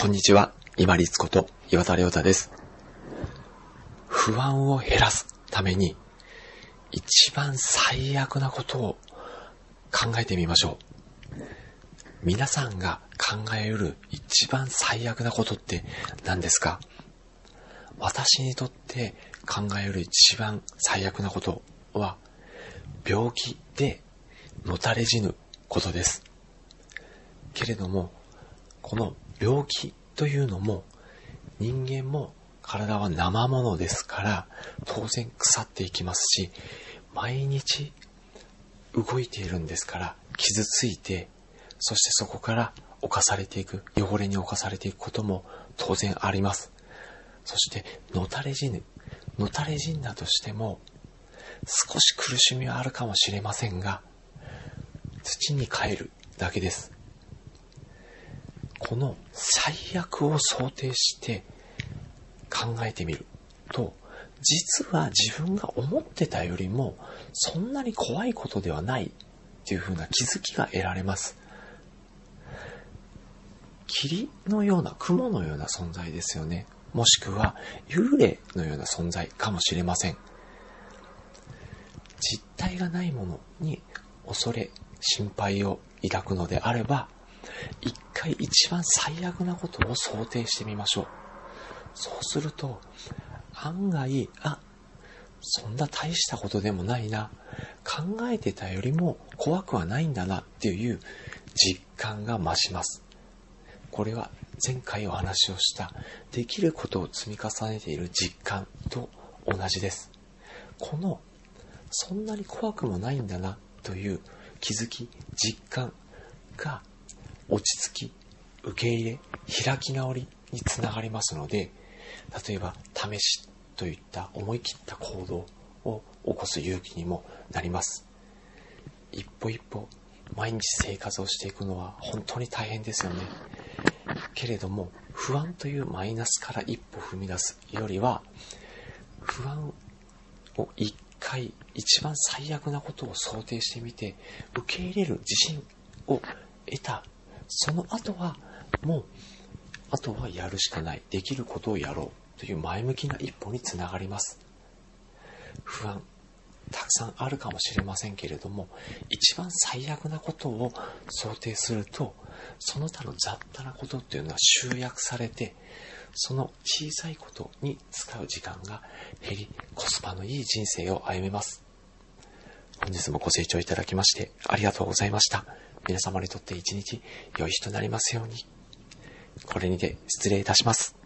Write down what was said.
こんにちは、今立こと岩田亮太です。不安を減らすために、一番最悪なことを考えてみましょう。皆さんが考えうる一番最悪なことって何ですか？私にとって考えうる一番最悪なことは、病気でのたれ死ぬことです。けれども、この病気というのも人間も体は生ものですから当然腐っていきますし毎日動いているんですから傷ついてそしてそこから侵されていく汚れに侵されていくことも当然あります。そしてのたれ死ぬ。のたれ死んだとしても少し苦しみはあるかもしれませんが土に帰るだけです。この最悪を想定して考えてみると、実は自分が思ってたよりもそんなに怖いことではないっていう風な気づきが得られます。霧のような雲のような存在ですよね。もしくは幽霊のような存在かもしれません。実体がないものに恐れ、心配を抱くのであれば、一回一番最悪なことを想定してみましょう。そうすると、案外、あ、そんな大したことでもないな。考えてたよりも怖くはないんだなっていう実感が増します。これは前回お話をしたできることを積み重ねている実感と同じです。このそんなに怖くもないんだなという気づき、実感が落ち着き、受け入れ、開き直りにつながりますので、例えば試しといった思い切った行動を起こす勇気にもなります。一歩一歩毎日生活をしていくのは本当に大変ですよね。けれども不安というマイナスから一歩踏み出すよりは不安を一回一番最悪なことを想定してみて受け入れる自信を得たその後はもうあとはやるしかない。できることをやろうという前向きな一歩につながります。不安たくさんあるかもしれませんけれども一番最悪なことを想定するとその他の雑多なことっていうのは集約されてその小さいことに使う時間が減りコスパのいい人生を歩めます。本日もご清聴いただきましてありがとうございました。皆様にとって一日良い日となりますように。これにて失礼いたします。